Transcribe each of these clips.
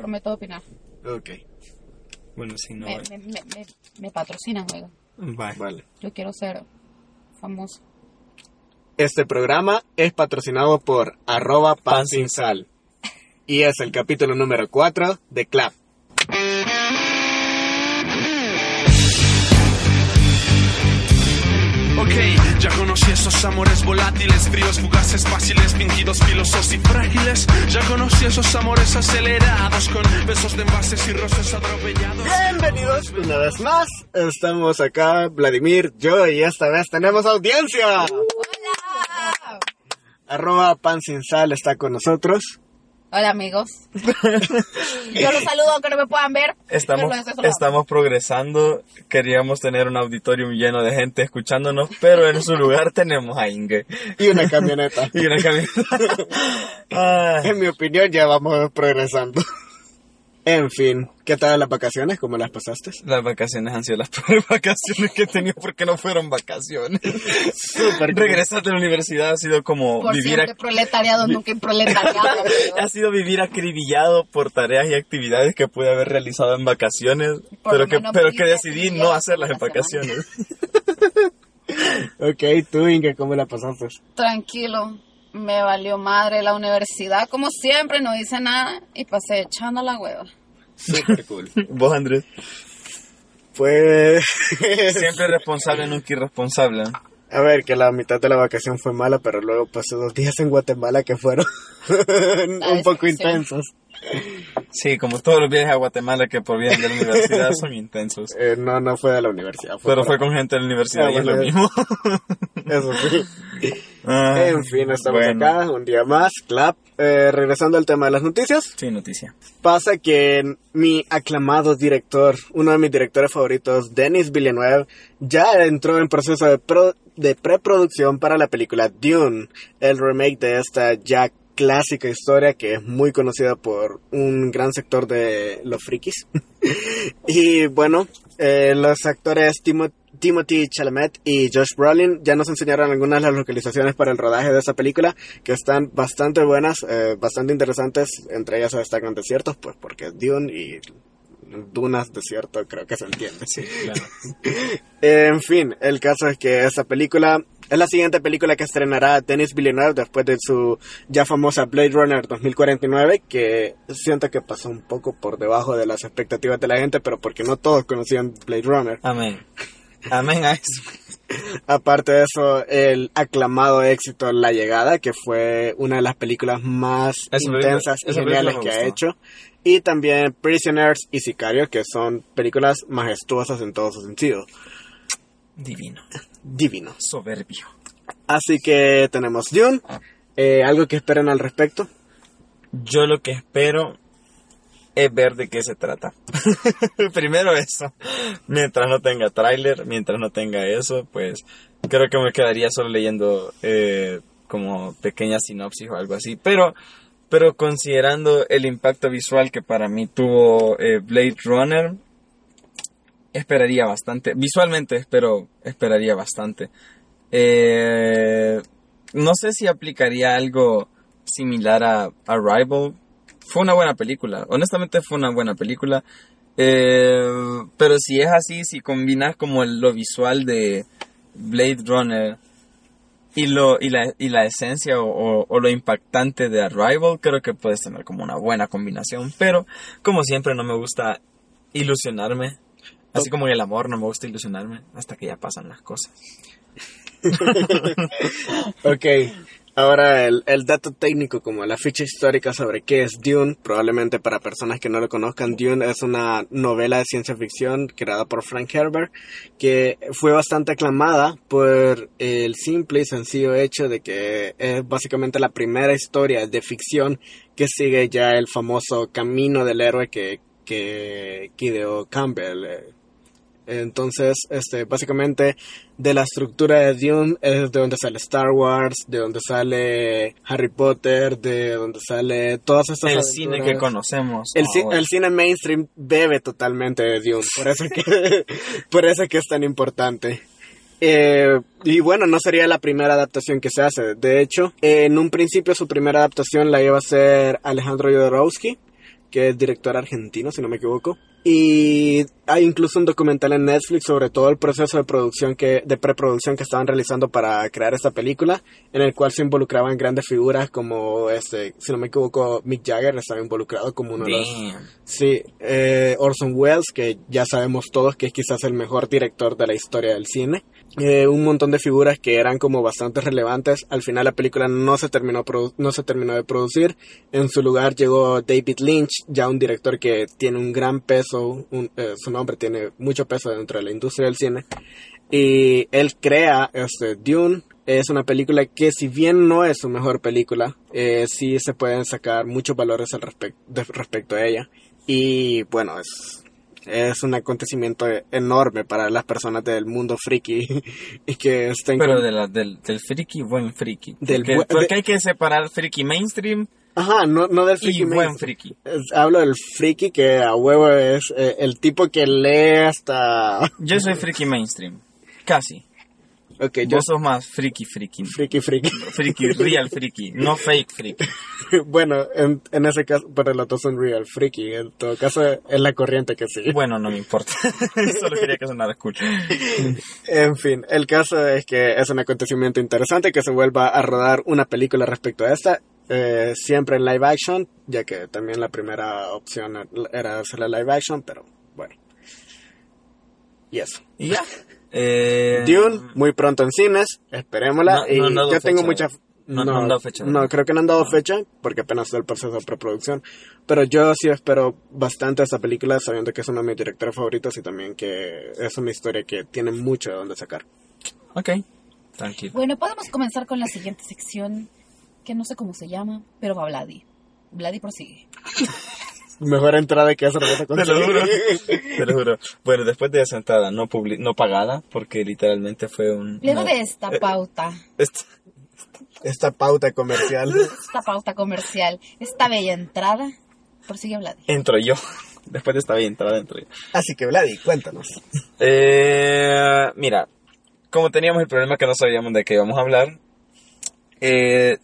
prometo opinar. Ok, Bueno, sí, no. Me, me, me, me, me patrocinan, juego. Bye. vale. Yo quiero ser famoso. Este programa es patrocinado por arroba pan sin sal. Y es el capítulo número 4 de Clap. Ok, ya conocí esos amores volátiles, fríos, fugaces, fáciles, fingidos, filosos y frágiles. Ya conocí esos amores acelerados con besos de envases y roces atropellados. Bienvenidos una vez más. Estamos acá, Vladimir, yo, y esta vez tenemos audiencia. ¡Hola! Arroba pan sin sal está con nosotros. Hola, amigos. Yo los saludo aunque no me puedan ver. Estamos, estamos progresando. Queríamos tener un auditorium lleno de gente escuchándonos, pero en su lugar tenemos a Inge. Y una camioneta. Y una camioneta. En mi opinión ya vamos progresando. En fin, ¿qué tal las vacaciones? ¿Cómo las pasaste? las vacaciones han sido las peores vacaciones que he tenido porque no fueron vacaciones. Súper. Regresar de la universidad ha sido como Por vivir siempre a- proletariado, nunca improletariado. amigo. ha sido vivir acribillado por tareas y actividades que pude haber realizado en vacaciones, Por pero que, pero que decidí no hacerlas en vacaciones. Ok, tú, Inge, ¿cómo la pasaste? Tranquilo. Me valió madre la universidad. Como siempre, no hice nada y pasé echando la hueva. Súper cool. Vos, Andrés, Pues... siempre responsable, nunca irresponsable. A ver, que la mitad de la vacación fue mala, pero luego pasé dos días en Guatemala que fueron un poco intensos. Sí, como todos los viajes a Guatemala que provienen de la universidad son intensos. Eh, no, no fue de la universidad. Fue Pero fue con gente de la universidad Ah, y es lo mismo. Eso sí. Ah, En fin, estamos bueno. acá, un día más, clap. Eh, regresando al tema de las noticias, Sí, noticia. pasa que mi aclamado director, uno de mis directores favoritos, Denis Villeneuve, ya entró en proceso de, pro- de preproducción para la película Dune, el remake de esta ya clásica historia que es muy conocida por un gran sector de los frikis. y bueno, eh, los actores Timo- Timothy Chalamet y Josh Brolin ya nos enseñaron algunas de las localizaciones para el rodaje de esa película que están bastante buenas, eh, bastante interesantes. Entre ellas se destacan desiertos, pues porque es Dune y dunas, desierto, creo que se entiende. Sí, claro. En fin, el caso es que esta película es la siguiente película que estrenará Denis Villeneuve después de su ya famosa Blade Runner 2049, que siento que pasó un poco por debajo de las expectativas de la gente, pero porque no todos conocían Blade Runner. Amén. Amén a eso. Aparte de eso, el aclamado éxito La Llegada, que fue una de las películas más película- intensas y geniales que ha hecho. Y también Prisoners y Sicario, que son películas majestuosas en todo su sentido. Divino. Divino. Soberbio. Así que tenemos Dune. Eh, ¿Algo que esperan al respecto? Yo lo que espero ver de qué se trata. Primero eso. Mientras no tenga tráiler, mientras no tenga eso, pues creo que me quedaría solo leyendo eh, como pequeña sinopsis o algo así. Pero, pero considerando el impacto visual que para mí tuvo eh, Blade Runner, esperaría bastante. Visualmente espero, esperaría bastante. Eh, no sé si aplicaría algo similar a Arrival. Fue una buena película. Honestamente fue una buena película. Eh, pero si es así, si combinas como lo visual de Blade Runner y, lo, y, la, y la esencia o- o lo impactante de Arrival, creo que puedes tener como una buena combinación. Pero como siempre no me gusta ilusionarme. Así como en el amor no me gusta ilusionarme hasta que ya pasan las cosas. Ok. Ahora el, el dato técnico como la ficha histórica sobre qué es Dune, probablemente para personas que no lo conozcan, Dune es una novela de ciencia ficción creada por Frank Herbert que fue bastante aclamada por el simple y sencillo hecho de que es básicamente la primera historia de ficción que sigue ya el famoso camino del héroe que, que, que ideó Campbell. Entonces, este, básicamente, de la estructura de Dune es de donde sale Star Wars, de donde sale Harry Potter, de donde sale todas estas El cine que conocemos. El, el cine mainstream bebe totalmente de Dune, por eso es que, por eso es, que es tan importante. Eh, y bueno, no sería la primera adaptación que se hace. De hecho, en un principio su primera adaptación la iba a hacer Alejandro Jodorowsky, que es director argentino, si no me equivoco. Y hay incluso un documental en Netflix sobre todo el proceso de producción que, de preproducción que estaban realizando para crear esta película, en el cual se involucraban grandes figuras como este, si no me equivoco, Mick Jagger estaba involucrado como uno de los Damn. Sí, eh, Orson Welles, que ya sabemos todos que es quizás el mejor director de la historia del cine. Eh, un montón de figuras que eran como bastante relevantes. Al final la película no se terminó, no se terminó de producir. En su lugar llegó David Lynch, ya un director que tiene un gran peso, un- eh, su nombre tiene mucho peso dentro de la industria del cine. Y él crea este, Dune. Es una película que si bien no es su mejor película, eh, sí se pueden sacar muchos valores al de- respecto a ella. Y bueno, es, es un acontecimiento enorme para las personas del mundo friki y que estén Pero de la- del, del friki, buen friki. Del porque, bu- porque hay que separar friki mainstream Ajá, no, no del friki y buen friki. Hablo del friki que a huevo es eh, el tipo que lee hasta... Yo soy friki mainstream. Casi. Ok, yo sos más friki friki. friki friki. Friki, real friki, no fake friki. bueno, en, en ese caso, pero los dos son real friki. En todo caso, es la corriente que sigue. Bueno, no me importa. Solo quería que sonara cool. En fin, el caso es que es un acontecimiento interesante que se vuelva a rodar una película respecto a esta, eh, siempre en live action, ya que también la primera opción era hacerla live action, pero bueno. Y eso. Y ya. Eh, Dune, muy pronto en cines, esperémosla. No- y no dado yo tengo fecha. mucha... No- no han dado fecha, No, creo que no han dado fecha, porque apenas está el proceso de preproducción. Pero yo sí espero bastante esta película, sabiendo que es uno de mis directores favoritos y también que es una historia que tiene mucho de dónde sacar. Ok. Tranquilo. Bueno, podemos comenzar con la siguiente sección, que no sé cómo se llama, pero va Vladi. Vladi prosigue. Mejor entrada que hacer cerveza con Te lo juro. Te lo juro. Bueno, después de esa entrada no, publi- no pagada, porque literalmente fue un... Luego de esta Eh, pauta, Esta- Esta pauta comercial. esta pauta comercial, esta bella entrada, prosigue Vladi. entro yo. Después de esta bella entrada, entro yo. Así que, Vladi, cuéntanos. Eh, mira, como teníamos el problema que no sabíamos de qué íbamos a hablar, eh,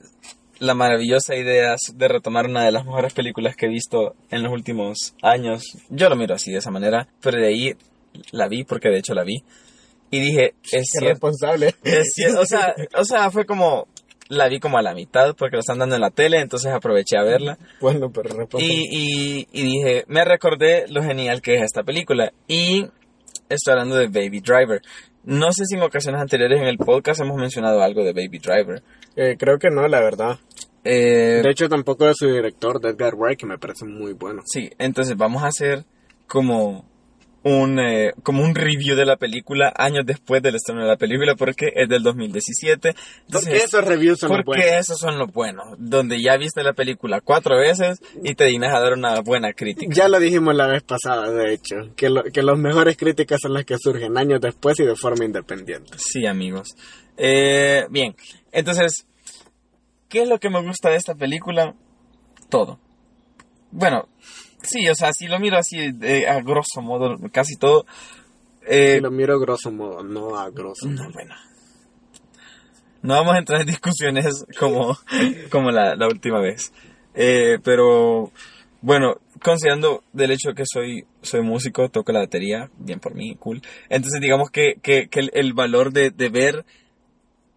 la maravillosa idea de retomar una de las mejores películas que he visto en los últimos años, yo lo miro así de esa manera, pero de ahí la vi, porque de hecho la vi, y dije, es Qué cierto, responsable. es cier- o sea, o sea, fue como, la vi como a la mitad, porque lo están dando en la tele, entonces aproveché a verla, Bueno, pero responsable. y, y, y dije, me recordé lo genial que es esta película. Y estoy hablando de Baby Driver. No sé si en ocasiones anteriores en el podcast hemos mencionado algo de Baby Driver. Eh, creo que no, la verdad. Eh, De hecho, tampoco es su director, de Edgar Wright, que me parece muy bueno. sí, entonces vamos a hacer como un, eh, como un review de la película años después del estreno de la película porque es del 2017. Entonces, Porque esos reviews son los Porque buenos. esos son los buenos, donde ya viste la película cuatro veces y te dignas a dar una buena crítica. Ya lo dijimos la vez pasada, de hecho, que, lo, que las mejores críticas son las que surgen años después y de forma independiente. Sí, amigos. Eh, bien, entonces, ¿qué es lo que me gusta de esta película? Todo. Bueno, sí, o sea, si lo miro así eh, a grosso modo, casi todo. eh, lo miro grosso modo, no a grosso no, modo. bueno. No vamos a entrar en discusiones como, como la, la última vez. Eh, pero, bueno, considerando del hecho que soy, soy músico, toco la batería, bien por mí, cool. Entonces, digamos que, que, que el, el valor de, de ver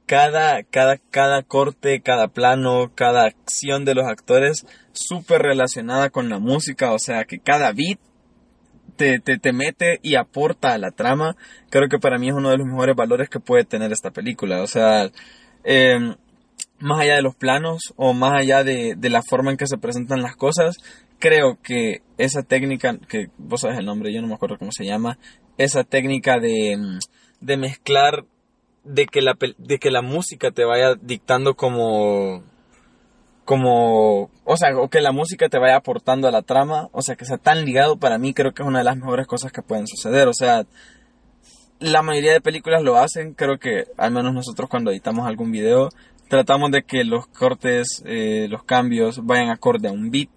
cada, cada, cada corte, cada plano, cada acción de los actores súper relacionada con la música, o sea, que cada beat te, te, te mete y aporta a la trama, creo que para mí es uno de los mejores valores que puede tener esta película. O sea, eh, más allá de los planos o más allá de, de la forma en que se presentan las cosas, creo que esa técnica, que vos sabes el nombre, yo no me acuerdo cómo se llama, esa técnica de, mm, de mezclar, de que, la, de que la música te vaya dictando como como, o sea, o que la música te vaya aportando a la trama, o sea, que sea tan ligado, para mí creo que es una de las mejores cosas que pueden suceder, o sea, la mayoría de películas lo hacen, creo que al menos nosotros cuando editamos algún video, tratamos de que los cortes, eh, los cambios vayan acorde a un beat,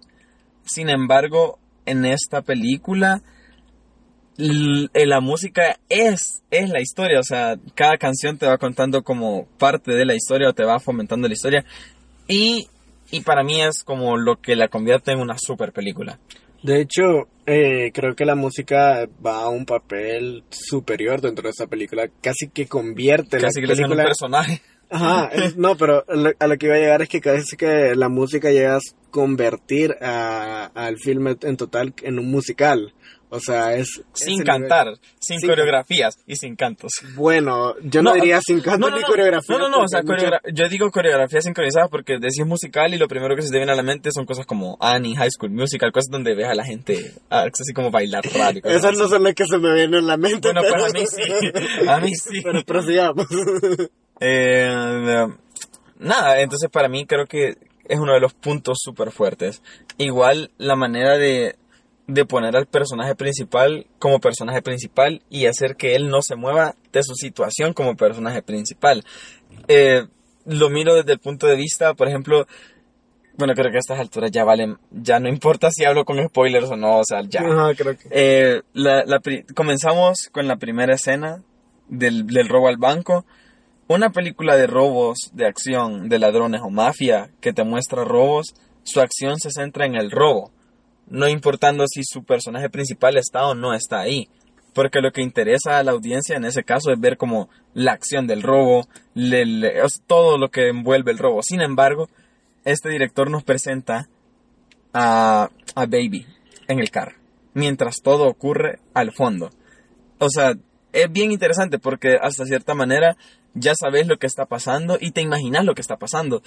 sin embargo, en esta película, la música es, es la historia, o sea, cada canción te va contando como parte de la historia o te va fomentando la historia. Y, y para mí es como lo que la convierte en una super película. De hecho, eh, creo que la música va a un papel superior dentro de esta película. Casi que convierte Casi la que le hacen un película. personaje. Ajá, es- no, pero lo- a lo que iba a llegar es que casi que la música llega a convertir a- al filme en total en un musical. O sea, es... Sin cantar, nivel. sin Sin coreografías y sin cantos. Bueno, yo no, diría sin canto no, no, ni no. coreografía. No, no, no, o sea, mucha- yo digo coreografías sincronizadas porque decís musical y lo primero que se te viene a la mente son cosas como Annie, High School Musical, cosas donde ves a la gente ah, así como bailar raro. Esas no son las que se me vienen en la mente. Bueno, pues pero- a mí sí, a mí sí. Pero prosigamos. Eh, nada, entonces para mí creo que es uno de los puntos súper fuertes. Igual la manera de, de poner al personaje principal como personaje principal y hacer que él no se mueva de su situación como personaje principal. Eh, lo miro desde el punto de vista, por ejemplo, bueno, creo que a estas alturas ya vale, ya no importa si hablo con spoilers o no, o sea, ya. Ajá, creo que... Eh, la, la pri- comenzamos con la primera escena del, del robo al banco. Una película de robos, de acción, de ladrones o mafia que te muestra robos, su acción se centra en el robo, no importando si su personaje principal está o no está ahí. Porque lo que interesa a la audiencia en ese caso es ver como la acción del robo, todo lo que envuelve el robo. Sin embargo, este director nos presenta a, a Baby en el carro, mientras todo ocurre al fondo. O sea, es bien interesante porque hasta cierta manera ya sabes lo que está pasando y te imaginas lo que está pasando.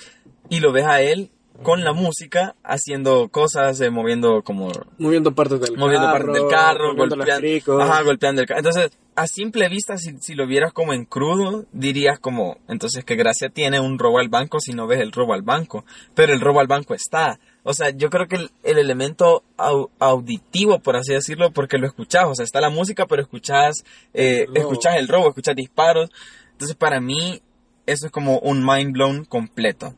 Y lo ves a él con la música haciendo cosas, eh, moviendo como Moviendo partes del moviendo carro. partes del carro, moviendo golpeando, ajá, golpeando el carro. Entonces, a simple vista, si, si lo vieras como en crudo, dirías como, entonces, ¿qué gracia tiene un robo al banco si no ves el robo al banco? Pero el robo al banco está. O sea, yo creo que el, el elemento au- auditivo, por así decirlo, porque lo escuchás, o sea, está la música, pero escuchás, eh, El escuchás el robo, escuchás disparos. Entonces, para mí, eso es como un mind blown completo.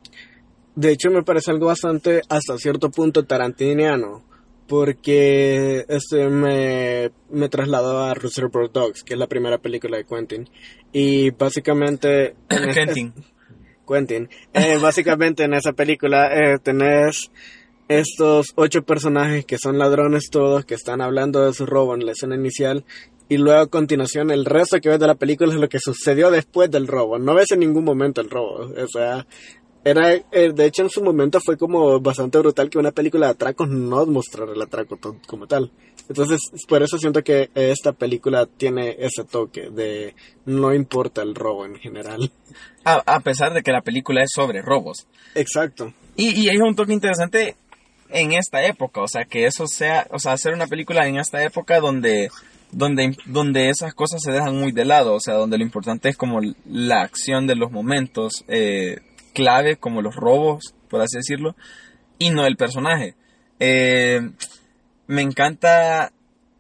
De hecho, me parece algo bastante, hasta cierto punto, tarantiniano. Porque este me, me trasladó a Reservoir Dogs, que es la primera película de Quentin. Y básicamente. en Quentin. Quentin. Eh, básicamente en esa película eh, tenés estos ocho personajes que son ladrones todos, que están hablando de su robo en la escena inicial. Y luego a continuación el resto que ves de la película es lo que sucedió después del robo. No ves en ningún momento el robo. O sea, era, eh, de hecho en su momento fue como bastante brutal que una película de atracos no mostrara el atraco como tal. Entonces, por eso siento que esta película tiene ese toque de no importa el robo en general. A, a pesar de que la película es sobre robos. Exacto. Y, y hay un toque interesante en esta época, o sea, que eso sea, o sea, hacer una película en esta época donde, donde, donde esas cosas se dejan muy de lado, o sea, donde lo importante es como la acción de los momentos eh, clave, como los robos, por así decirlo, y no el personaje. Eh, me encanta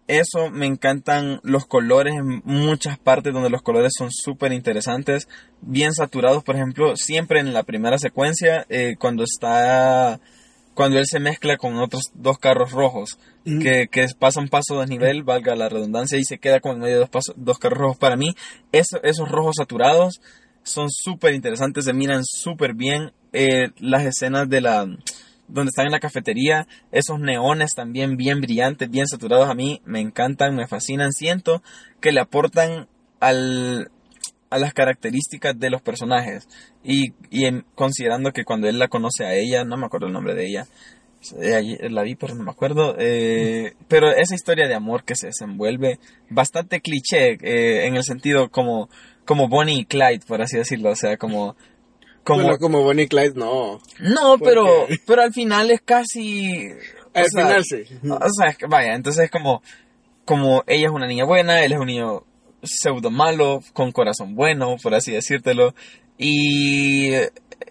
eso, me encantan los colores en muchas partes donde los colores son súper interesantes, bien saturados, por ejemplo, siempre en la primera secuencia, eh, cuando está, cuando él se mezcla con otros dos carros rojos, Ujú. que, que pasan paso de nivel, valga la redundancia, y se queda como en medio de dos, pasos- dos carros rojos. Para mí, eso- esos rojos saturados son súper interesantes, se miran súper bien. Eh, las escenas de la donde están en la cafetería, esos neones también bien brillantes, bien saturados a mí, me encantan, me fascinan, siento que le aportan al, a las características de los personajes y, y en- considerando que cuando él la conoce a ella, no me acuerdo el nombre de ella, eh, ayer la vi pero no me acuerdo, eh, pero esa historia de amor que se desenvuelve, bastante cliché eh, en el sentido como, como Bonnie y Clyde, por así decirlo, o sea, como... como Bueno, como Bonnie y Clyde, no. no, ¿Por pero, qué? pero al final es casi... Al sea, final sí. O sea, vaya, entonces es como, como ella es una niña buena, él es un niño pseudo malo, con corazón bueno, por así decírtelo. Y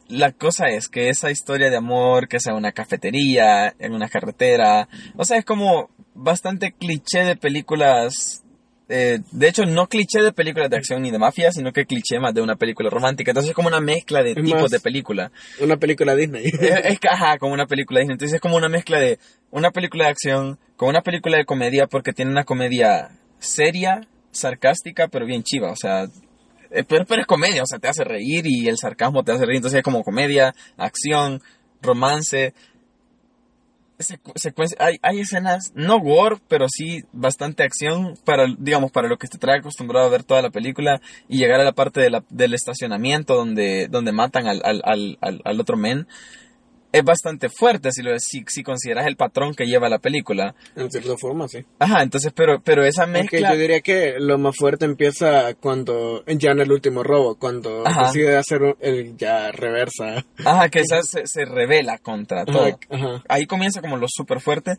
la cosa es que esa historia de amor, que sea una cafetería, en una carretera, o sea, es como bastante cliché de películas. Eh, de hecho, no cliché de películas de acción ni de mafia, sino que cliché más de una película romántica. Entonces es como una mezcla de Es tipos de película. Una película Disney. Es, que, ajá, como una película Disney. Entonces es como una mezcla de una película de acción con una película de comedia porque tiene una comedia seria, sarcástica, pero bien chiva. O sea, eh, pero, pero es comedia, o sea, te hace reír y el sarcasmo te hace reír. Entonces es como comedia, acción, romance. Hay, hay escenas, no gore, pero sí bastante acción para, digamos, para lo que te trae acostumbrado a ver toda la película y llegar a la parte de la- del estacionamiento donde, donde matan al, al, al- al otro men. Es bastante fuerte si, lo, si, si consideras el patrón que lleva la película. En cierta forma, sí. Ajá, entonces, pero, pero esa mezcla... yo diría que lo más fuerte empieza cuando, ya en el último robo, cuando Ajá. decide hacer un- el ya reversa. Ajá, que esa se, se revela contra todo. Ajá, ajá. Ahí comienza como lo súper fuerte,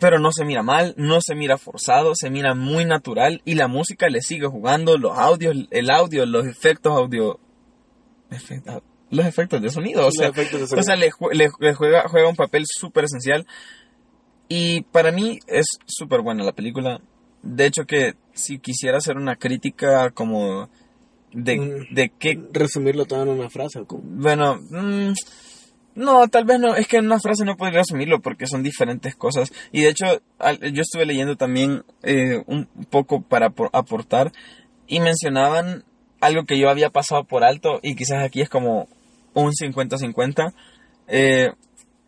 pero no se mira mal, no se mira forzado, se mira muy natural y la música le sigue jugando, los audios, el audio, los efectos audio... los efectos de sonido, o sea, o sea le, le- le juega, juega un papel súper esencial y para mí es súper buena la película. De hecho que si quisiera hacer una crítica como de, Mm. de qué Resumirlo todo en una frase. ¿o bueno, mm, no, tal vez no, es que en una frase no podría resumirlo porque son diferentes cosas. Y de hecho, yo estuve leyendo también eh, un poco para apor- aportar y mencionaban algo que yo había pasado por alto y quizás aquí es como un 50-50. eh,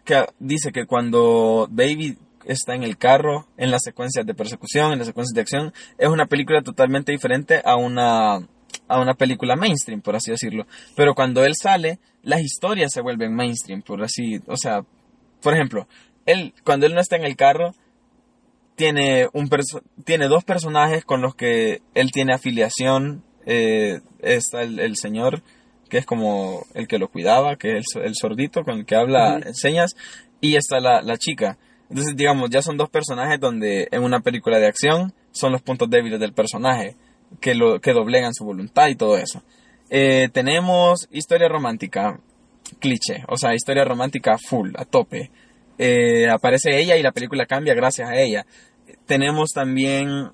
que dice que cuando Baby está en el carro, en las secuencias de persecución, en las secuencias de acción, es una película totalmente diferente a una, a una película mainstream, por así decirlo. Pero cuando él sale, las historias se vuelven mainstream, por así, o sea, por ejemplo, él, cuando él no está en el carro, tiene, un tiene dos personajes con los que él tiene afiliación. eh, está el, el señor, que es como el que lo cuidaba, que es el, so- el sordito con el que habla en señas, y está la, la chica. Entonces, digamos, ya son dos personajes donde en una película de acción son los puntos débiles del personaje, que, lo, que doblegan su voluntad y todo eso. Eh, tenemos historia romántica, cliché, o sea, historia romántica full, a tope. Eh, aparece ella y la película cambia gracias a ella. Tenemos también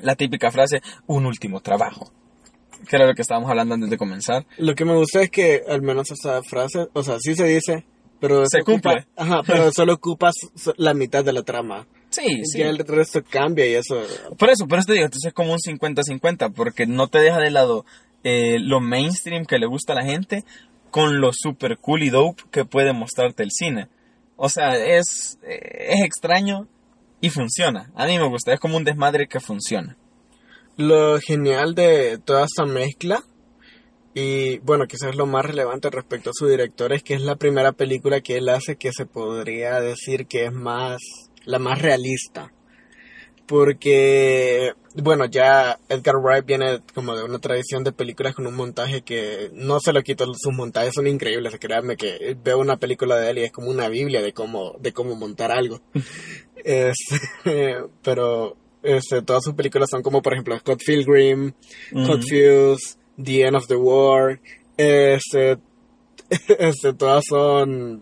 la típica frase, un último trabajo, que era lo que estábamos hablando antes de comenzar. Lo que me gusta es que al menos esa frase, o sea, sí se dice, pero Se ocupa- cumple. ajá, pero solo ocupas la mitad de la trama. Sí, sí. Ya el resto cambia y eso. Por eso, por eso te digo, entonces es como un 50-50, porque no te deja de lado eh, lo mainstream que le gusta a la gente con lo super cool y dope que puede mostrarte el cine. O sea, es, eh, es extraño y funciona. A mí me gusta, es como un desmadre que funciona. Lo genial de toda esta mezcla, y bueno, quizás lo más relevante respecto a su director, es que es la primera película que él hace que se podría decir que es más, la más realista. Porque, bueno, ya Edgar Wright viene como de una tradición de películas con un montaje que no se lo quito, sus montajes son increíbles, créanme que veo una película de él y es como una biblia de cómo, de cómo montar algo. Es, pero este, todas sus películas son como, por ejemplo, Scott Pilgrim, Hot Ujú. Fuse, The End of the War. Este, este, todas son,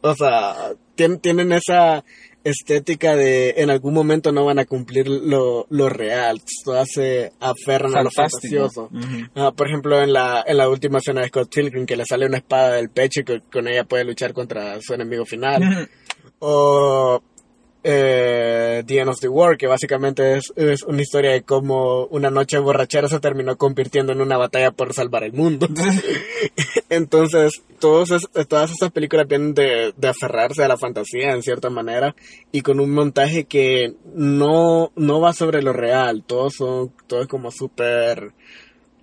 o sea, tien- tienen esa estética de en algún momento no van a cumplir lo, lo real. Todas se aferran a lo fantasioso. Ah, por ejemplo, en la, en la última escena de Scott Pilgrim, que le sale una espada del pecho y que con ella puede luchar contra su enemigo final o eh, The End of the War, que básicamente es, es una historia de cómo una noche borrachera se terminó convirtiendo en una batalla por salvar el mundo. Entonces, todos todas estas películas vienen de, aferrarse a la fantasía en cierta manera y con un montaje que no, no va sobre lo real, todos son, todo es como súper...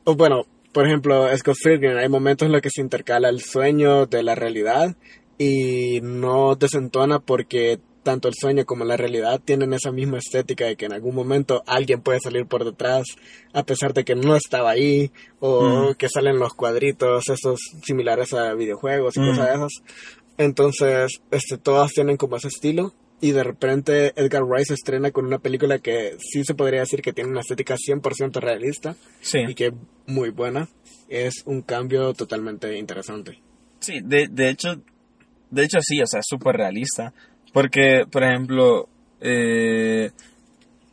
o bueno, por ejemplo, Scott Pilgrim, hay momentos en los que se intercala el sueño de la realidad y no desentona porque tanto el sueño como la realidad tienen esa misma estética de que en algún momento alguien puede salir por detrás a pesar de que no estaba ahí o Mm. que salen los cuadritos esos similares a videojuegos y Mm. cosas de esas entonces este todas tienen como ese estilo y de repente Edgar se estrena con una película que sí se podría decir que tiene una estética 100% realista Sí. y que es muy buena es un cambio totalmente interesante Sí, de, de hecho, de hecho sí, o sea, es súper realista. Porque, por ejemplo, eh,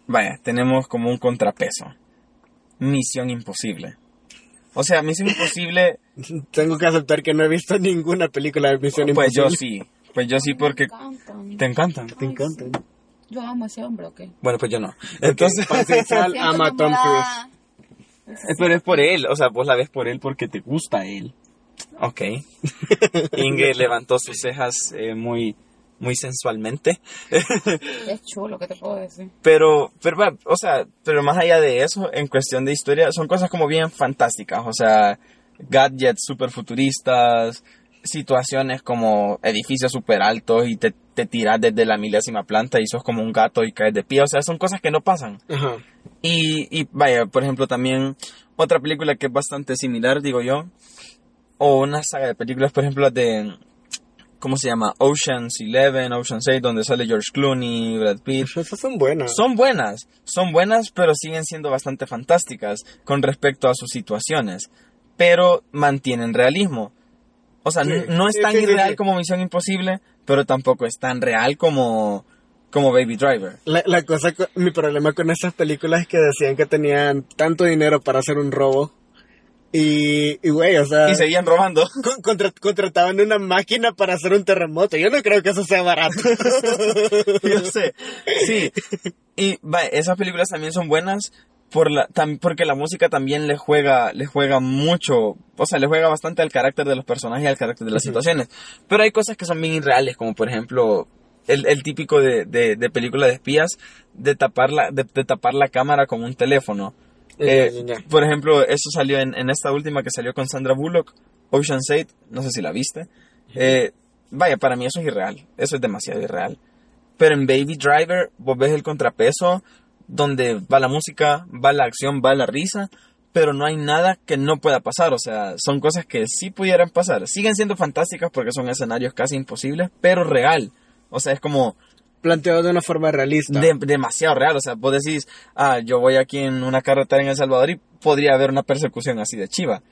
vaya, tenemos como un contrapeso. Misión imposible. O sea, Misión Imposible, Tengo que aceptar que no he visto ninguna película de Misión pues yo Imposible. sí. Pues yo sí porque Me encantan. te encantan. Te encanta. Yo amo a ese hombre, ¿ok? Bueno, pues yo no. Entonces, Siento ama a Tom Cruise. enamorada. pero es por él, o sea, vos la ves por él porque te gusta él. Ok. Inge levantó sus cejas eh, muy, muy sensualmente. Es chulo, ¿qué te puedo decir? Pero, pero, o sea, pero más allá de eso, en cuestión de historia, son cosas como bien fantásticas. O sea, gadgets super futuristas, situaciones como edificios super altos y te, te tiras desde la milésima planta y sos como un gato y caes de pie. O sea, son cosas que no pasan. Ajá. Y, y vaya, por ejemplo, también otra película que es bastante similar, digo yo, o una saga de películas, por ejemplo, de, ¿cómo se llama? Ocean's Eleven, Ocean's 8, donde sale George Clooney, Brad Pitt. Esas son buenas. Son buenas, son buenas, pero siguen siendo bastante fantásticas con respecto a sus situaciones, pero mantienen realismo. O sea, Sí, no es tan sí, sí, irreal como Misión Imposible, pero tampoco es tan real como, como Baby Driver. La, la cosa, co- mi problema con esas películas es que decían que tenían tanto dinero para hacer un robo. Y, y güey, o sea, Y seguían robando. con- contra- contrataban una máquina para hacer un terremoto. Yo no creo que eso sea barato. Yo sé. Sí. Y va, esas películas también son buenas por la, tam- porque la música también le juega, le juega mucho, o sea, le juega bastante al carácter de los personajes y al carácter de las situaciones. Pero hay cosas que son bien irreales, como por ejemplo el, el típico de, de, de película de espías de tapar la, de, de tapar la cámara con un teléfono. Eh. Por ejemplo, eso salió en, en esta última que salió con Sandra Bullock, Ocean's 8, no sé si la viste. Eh, vaya, para mí eso es irreal, eso es demasiado irreal. Pero en Baby Driver vos ves el contrapeso donde va la música, va la acción, va la risa, pero no hay nada que no pueda pasar. O sea, son cosas que sí pudieran pasar. Siguen siendo fantásticas porque son escenarios casi imposibles, pero real. O sea, es como Planteado de una forma realista. de- demasiado real. O sea, vos decís, ah, yo voy aquí en una carretera en El Salvador y podría haber una persecución así de chiva.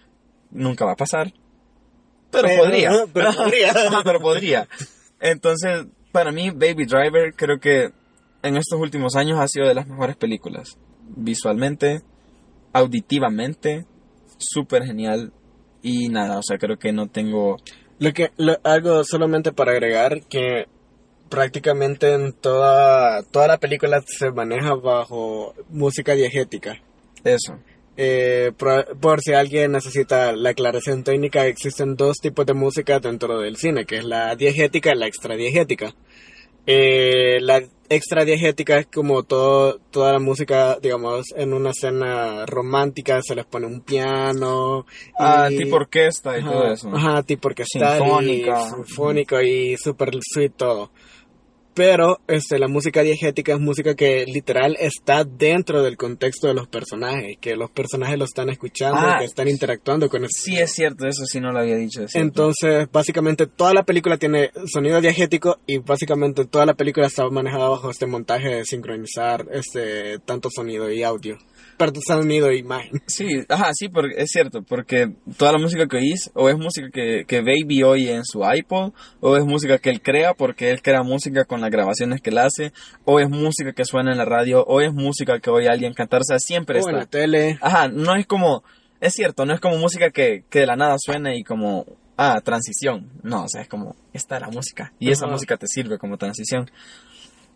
Nunca va a pasar. Pero, Pero, podría. pero podría. Entonces, para mí, Baby Driver creo que en estos últimos años ha sido de las mejores películas. Visualmente, auditivamente, súper genial. Y nada, o sea, creo que no tengo... Lo que, lo- algo solamente para agregar que prácticamente en toda, toda la película se maneja bajo música diegética. Eso. Eh, por, por si alguien necesita la aclaración técnica, existen dos tipos de música dentro del cine, que es la diegética y la extradiegética. Eh, la extradiegética es como todo, toda la música, digamos, en una escena romántica se les pone un piano. Ah, y- tipo orquesta y Ajá, todo eso. Ajá, tipo orquestal Sinfónica. y sinfónico y super sweet todo. Pero este, la música diegética es música que literal está dentro del contexto de los personajes, que los personajes lo están escuchando, Ah. que están interactuando con eso. Sí, es cierto, eso sí no lo había dicho. Entonces, básicamente toda la película tiene sonido diegético y básicamente toda la película está manejada bajo este montaje de sincronizar este tanto sonido y audio. Perdón, sonido y imagen. Sí, ajá, sí, porque es cierto, porque toda la música que oís, o es música que, que Baby oye en su iPod, o es música que él crea porque él crea música con las grabaciones que él hace, o es música que suena en la radio, o es música que oye alguien cantar, o sea, siempre O en la está. tele. Ajá, no es como, es cierto, no es como música que, que de la nada suena y como, ah, transición. No, o sea, es como, esta es la música, y esa música te sirve como transición.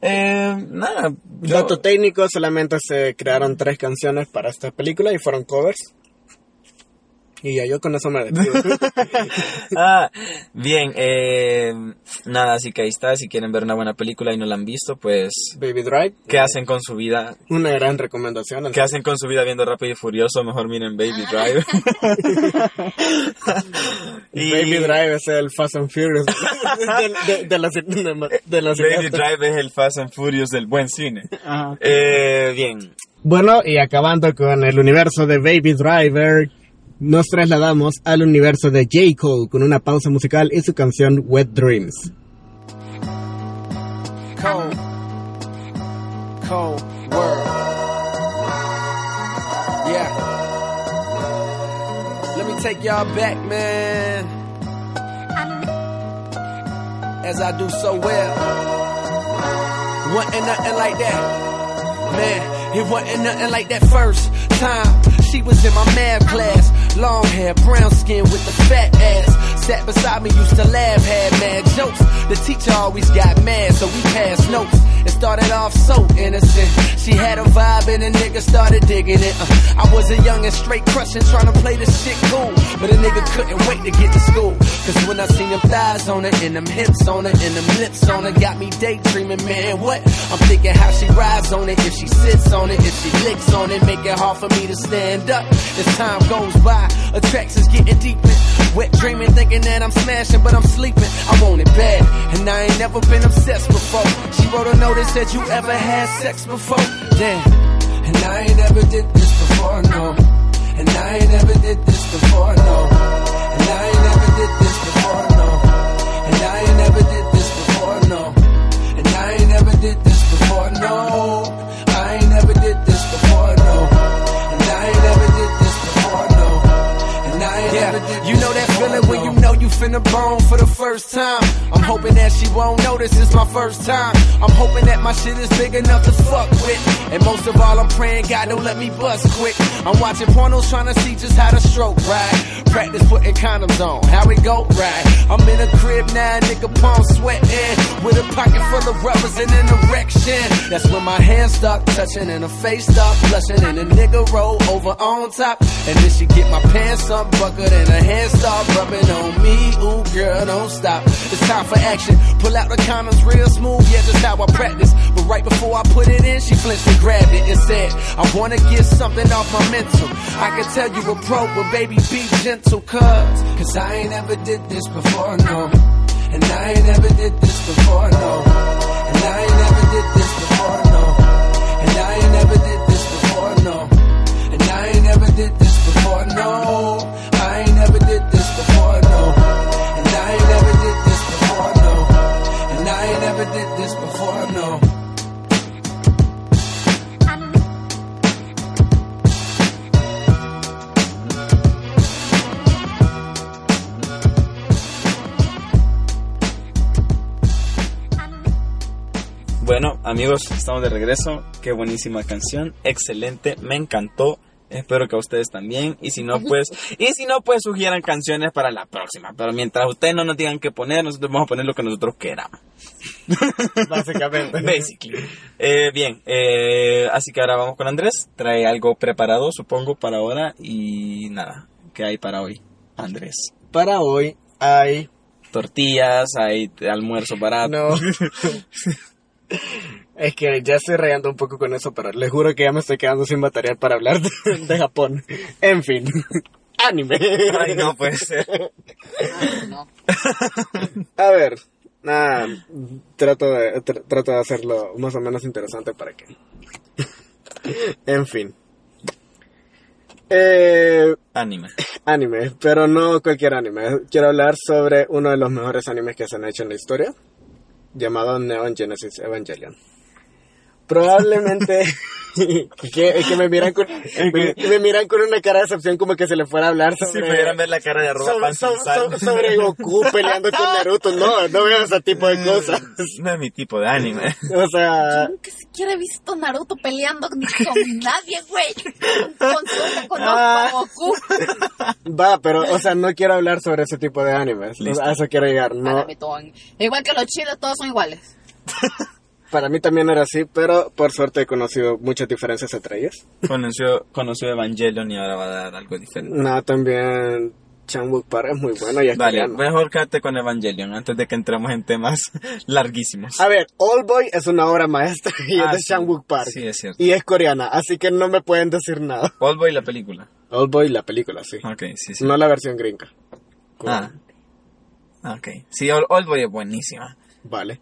Eh, nada, yo- Dato técnico, solamente se crearon tres canciones para esta película y fueron covers. Y ya yo con eso me despido. ah, bien, eh, nada, así que ahí está. Si quieren ver una buena película y no la han visto, pues, Baby Drive. ¿qué hacen con su vida? Una gran recomendación. ¿Qué hacen con su vida viendo Rápido y Furioso? Mejor miren Baby Drive. Y- Baby Drive es el Fast and Furious de, de, de la, de, de la Baby Drive es el Fast and Furious del buen cine. Ajá. Eh, bien, Bueno, y acabando con el universo de Baby Driver, nos trasladamos al universo de J. Cole con una pausa musical y su canción Wet Dreams. Cold. Cold world. Yeah. Let me take y'all back, man. As I do so well. Wasn't nothing like that. Man, it wasn't nothing like that first time. She was in my math class. Long hair, brown skin with the fat ass. Sat beside me, used to laugh, had mad jokes. The teacher always got mad, so we passed notes. It started off so innocent. She had a vibe and a nigga started digging it. Uh, I was a young and straight crushing, trying to play the shit cool. But a nigga couldn't wait to get to school. Cause when I seen them thighs on it, and them hips on it, and them lips on it, got me daydreaming, man, what? I'm thinking how she rides on it, if she sits on it, if she licks on it, make it hard for me to stand up. As time goes by, attractions getting deeper. Wet dreaming, thinking that I'm smashing, but I'm sleeping. I want it bad, and I ain't never been obsessed before. She wrote a note that You ever had sex before? Damn. And I ain't never did this before, no. And I ain't never did this before, no. You finna bone for the first time. I'm hoping that she won't notice it's my first time. I'm hoping that my shit is big enough to fuck with. And most of all, I'm praying God don't let me bust quick. I'm watching pornos trying to see just how to stroke right. Practice putting condoms on, how it go right. I'm in a crib now, nigga palm sweating. With a pocket full of rubbers and an erection. That's when my hands start touching and her face start blushing. And the nigga roll over on top. And then she get my pants up buckled and her hands start rubbing on me. Ooh, girl, don't stop. It's time for action. Pull out the condoms real smooth, yeah, just how I practice. But right before I put it in, she flinched and grabbed it and said, I wanna get something off my mental. I can tell you a pro, but baby, be gentle, cuz. Cause I ain't ever did this before, no. And I ain't never did this before, no. And I ain't never did this before, no. And I ain't never did this before, no. And I ain't never did this before, no. Bueno, amigos, estamos de regreso. Qué buenísima canción, excelente, me encantó. Espero que a ustedes también. Y si no, pues, y si no, pues sugieran canciones para la próxima. Pero mientras ustedes no nos digan qué poner, nosotros vamos a poner lo que nosotros queramos. Básicamente. Basically. Eh, bien, eh, así que ahora vamos con Andrés. Trae algo preparado, supongo, para ahora. Y nada, ¿qué hay para hoy, Andrés? Para hoy hay... Tortillas, hay almuerzo barato. No. Es que ya estoy rayando un poco con eso, pero les juro que ya me estoy quedando sin material para hablar de, de Japón. En fin, anime. Ay, no puede ser. No. A ver, nada, trato de, tr- trato de hacerlo más o menos interesante para que... En fin. Eh, Anime. anime, pero no cualquier anime. Quiero hablar sobre uno de los mejores animes que se han hecho en la historia, llamado Neon Genesis Evangelion. Probablemente que, que me miran con me, me miran con una cara de decepción como que se le fuera a hablar Si sobre pudieran ver la cara de arroba sobre, sobre- sobre Goku peleando con Naruto. No, no veo ese tipo de cosas. No es mi tipo de anime. O sea, Nunca siquiera he visto Naruto peleando con nadie, güey. Con solo conozco Ah. a Goku. va, pero, o sea, no quiero hablar sobre ese tipo de animes. Listo. A eso quiero llegar. No, Igual que los chiles, todos son iguales. para mí también era así, pero por suerte he conocido muchas diferencias entre ellos. Conoció, conoció Evangelion y ahora va a dar algo diferente. No, también Changwook Park es muy bueno y es Vale, coreano. mejor quédate con Evangelion antes de que entremos en temas larguísimos. A ver, All Boy es una obra maestra y Ah, es de sí. Changwook Park. Sí, es cierto. Y es coreana, así que no me pueden decir nada. Oldboy la película. All Boy, la película, sí. Ok, sí, sí. No la versión gringa. Ah. Ok. Sí, Old- Oldboy es buenísima. Vale.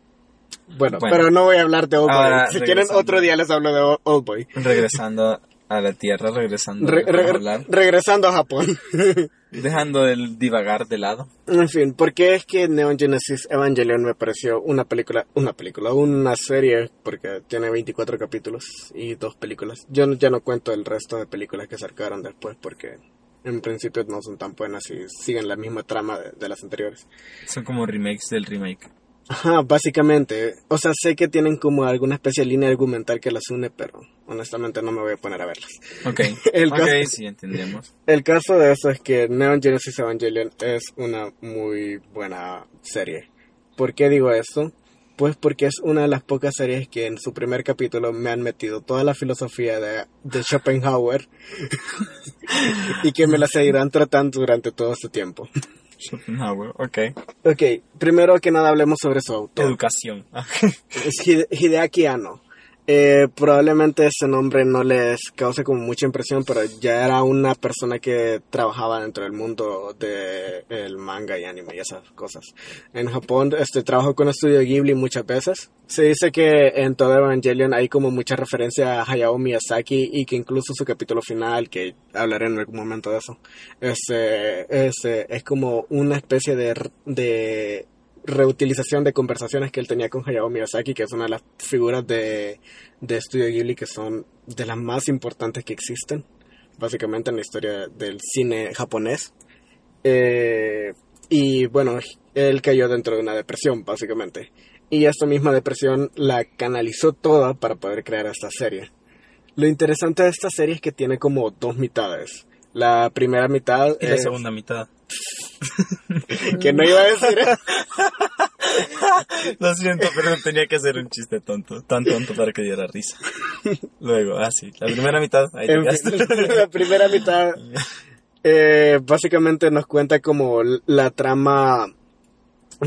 Bueno, Bueno. pero no voy a hablar de Old Boy. Si quieren otro día les hablo de Old- Boy. Regresando a la Tierra, regresando Re- a hablar. regresando a Japón. Dejando el divagar de lado. en fin, ¿por qué es que Neon Genesis Evangelion me pareció una película, una película, una serie, porque tiene 24 capítulos y dos películas? Yo no- ya no cuento el resto de películas que sacaron después porque en principio no son tan buenas y siguen la misma trama de- de las anteriores. Son como remakes del remake. Ajá, básicamente. O sea, sé que tienen como alguna especie de línea argumental que las une, pero honestamente no me voy a poner a verlas. Ok. El caso- sí, entendemos. El caso de eso es que Neon Genesis Evangelion es una muy buena serie. ¿Por qué digo esto? Pues porque es una de las pocas series que en su primer capítulo me han metido toda la filosofía de, de Schopenhauer y que me la seguirán tratando durante todo este tiempo. Schopenhauer, ok. Ok, primero que nada hablemos sobre su autor. Educación. Es Hide- Hideaki Anno. Eh, probablemente ese nombre no les cause como mucha impresión, pero ya era una persona que trabajaba dentro del mundo del manga y anime y esas cosas. En Japón este, trabajó con Estudio Ghibli muchas veces. Se dice que en todo Evangelion hay como mucha referencia a Hayao Miyazaki y que incluso su capítulo final, que hablaré en algún momento de eso, es, eh, es, como una especie de, de reutilización de conversaciones que él tenía con Hayao Miyazaki, que es una de las figuras de, de Studio Ghibli que son de las más importantes que existen, básicamente en la historia del cine japonés. Eh, y bueno, él cayó dentro de una depresión, básicamente. Y esta misma depresión la canalizó toda para poder crear esta serie. Lo interesante de esta serie es que tiene como dos mitades. La primera mitad Y la segunda mitad. que no iba a decir Lo siento, pero tenía que hacer un chiste tonto. Tan tonto para que diera risa. Luego, ah, sí. La primera mitad, ahí fin, la primera mitad eh, básicamente nos cuenta como la trama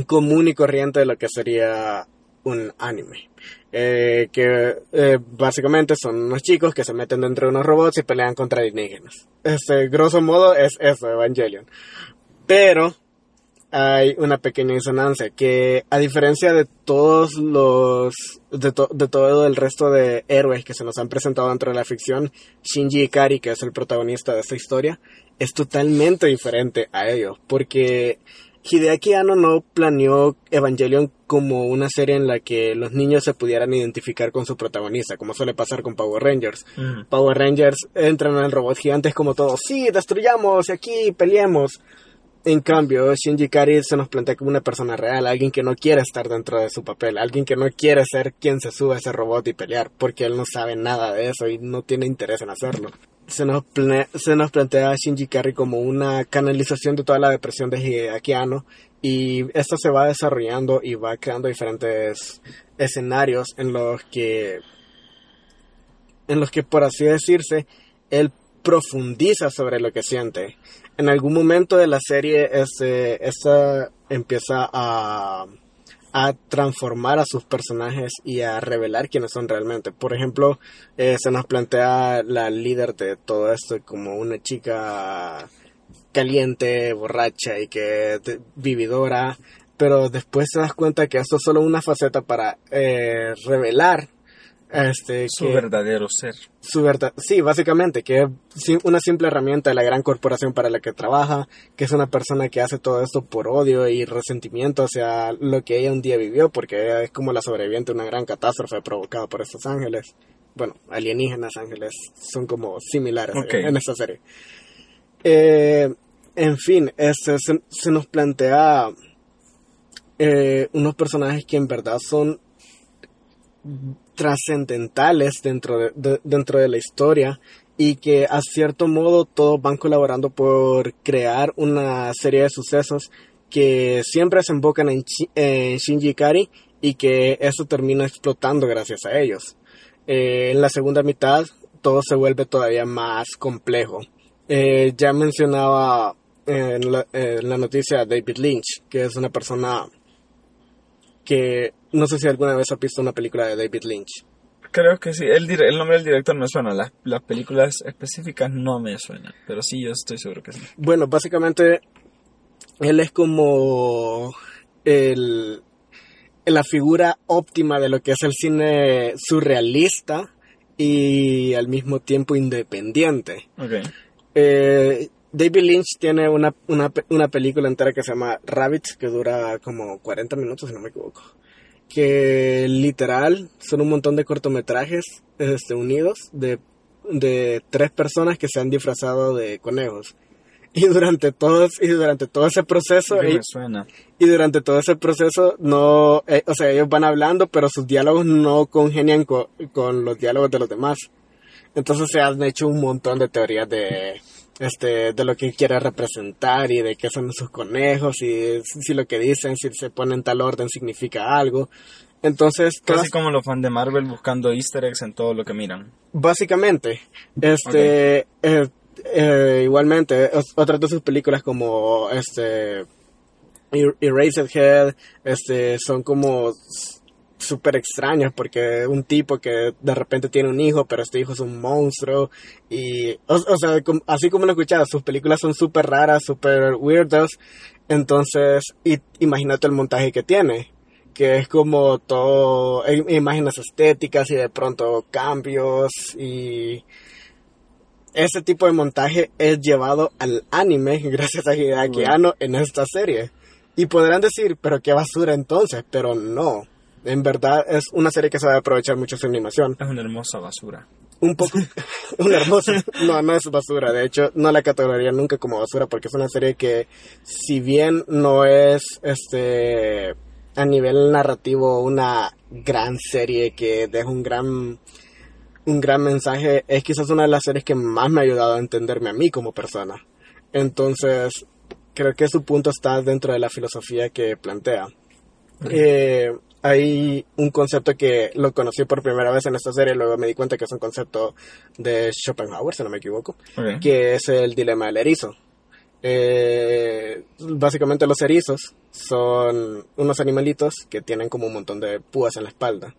común y corriente de lo que sería un anime. Eh, que eh, básicamente son unos chicos que se meten dentro de unos robots y pelean contra alienígenas. Este, grosso modo es eso, Evangelion. Pero hay una pequeña insonancia que a diferencia de todos los de, to- de todo el resto de héroes que se nos han presentado dentro de la ficción Shinji Ikari que es el protagonista de esta historia es totalmente diferente a ellos porque Hideaki Anno no planeó Evangelion como una serie en la que los niños se pudieran identificar con su protagonista como suele pasar con Power Rangers Mm. Power Rangers entran en el robot gigante es como todo, sí, destruyamos y aquí peleemos. En cambio, Shinji Ikari se nos plantea como una persona real, alguien que no quiere estar dentro de su papel, alguien que no quiere ser quien se sube a ese robot y pelear, porque él no sabe nada de eso y no tiene interés en hacerlo. Se nos, se nos plantea a Shinji Ikari como una canalización de toda la depresión de Hideaki Anno y esto se va desarrollando y va creando diferentes escenarios en los que en los que, por así decirse, él profundiza sobre lo que siente. En algún momento de la serie, este, esta empieza a, a transformar a sus personajes y a revelar quiénes son realmente. Por ejemplo, eh, se nos plantea la líder de todo esto como una chica caliente, borracha y que de- vividora, pero después te das cuenta que esto es solo una faceta para eh, revelar este Su que- verdadero ser. su verdad, sí, básicamente, que es una simple herramienta de la gran corporación para la que trabaja, que es una persona que hace todo esto por odio y resentimiento hacia lo que ella un día vivió, porque ella es como la sobreviviente de una gran catástrofe provocada por estos ángeles. Bueno, alienígenas ángeles son como similares en esta serie. Eh, en fin, este, se, se nos plantea eh, unos personajes que en verdad son trascendentales dentro de, de- dentro de la historia y que a cierto modo todos van colaborando por crear una serie de sucesos que siempre se invocan en, Shi- en Shinji Ikari y que eso termina explotando gracias a ellos. Eh, en la segunda mitad todo se vuelve todavía más complejo. Eh, ya mencionaba en la, en la noticia a David Lynch, que es una persona que no sé si alguna vez ha visto una película de David Lynch. Creo que sí. El, el nombre del director me suena. Las, las películas específicas no me suenan. Pero sí, yo estoy seguro que sí. Bueno, básicamente él es como el, la figura óptima de lo que es el cine surrealista y al mismo tiempo independiente. Ok. Eh, David Lynch tiene una, una, una película entera que se llama Rabbit, que dura como 40 minutos, si no me equivoco. Que literal son un montón de cortometrajes este, unidos de, de tres personas que se han disfrazado de conejos. Y durante todos, y durante todo ese proceso, me ellos- suena. y durante todo ese proceso no, eh, o sea, ellos van hablando, pero sus diálogos no congenian co- con los diálogos de los demás. Entonces se han hecho un montón de teorías de, este, de lo que quiere representar y de qué son sus conejos y si lo que dicen, si se pone en tal orden significa algo. Entonces, todas- Casi como los fans de Marvel buscando easter eggs en todo lo que miran. básicamente, este, eh, eh, igualmente, otras de sus películas como este Er- Eraserhead, este, son como súper extrañas porque un tipo que de repente tiene un hijo, pero este hijo es un monstruo y, o, o sea, así como lo escuchas, sus películas son súper raras, súper weirdos, entonces, y, imagínate el montaje que tiene, que es como todo, i- imágenes estéticas y de pronto cambios y ese tipo de montaje es llevado al anime gracias a Hideaki Anno en esta serie. Y podrán decir, pero qué basura entonces, pero no. En verdad es una serie que sabe aprovechar mucho su animación. Es una hermosa basura. Un poco, una hermosa. No, no es basura. De hecho, no la categoría nunca como basura porque es una serie que, si bien no es, este, a nivel narrativo una gran serie que deja un gran, un gran mensaje, es quizás una de las series que más me ha ayudado a entenderme a mí como persona. Entonces, creo que su punto está dentro de la filosofía que plantea. Eh, hay un concepto que lo conocí por primera vez en esta serie, luego me di cuenta que es un concepto de Schopenhauer, si no me equivoco, que es el dilema del erizo. Eh, básicamente los erizos son unos animalitos que tienen como un montón de púas en la espalda.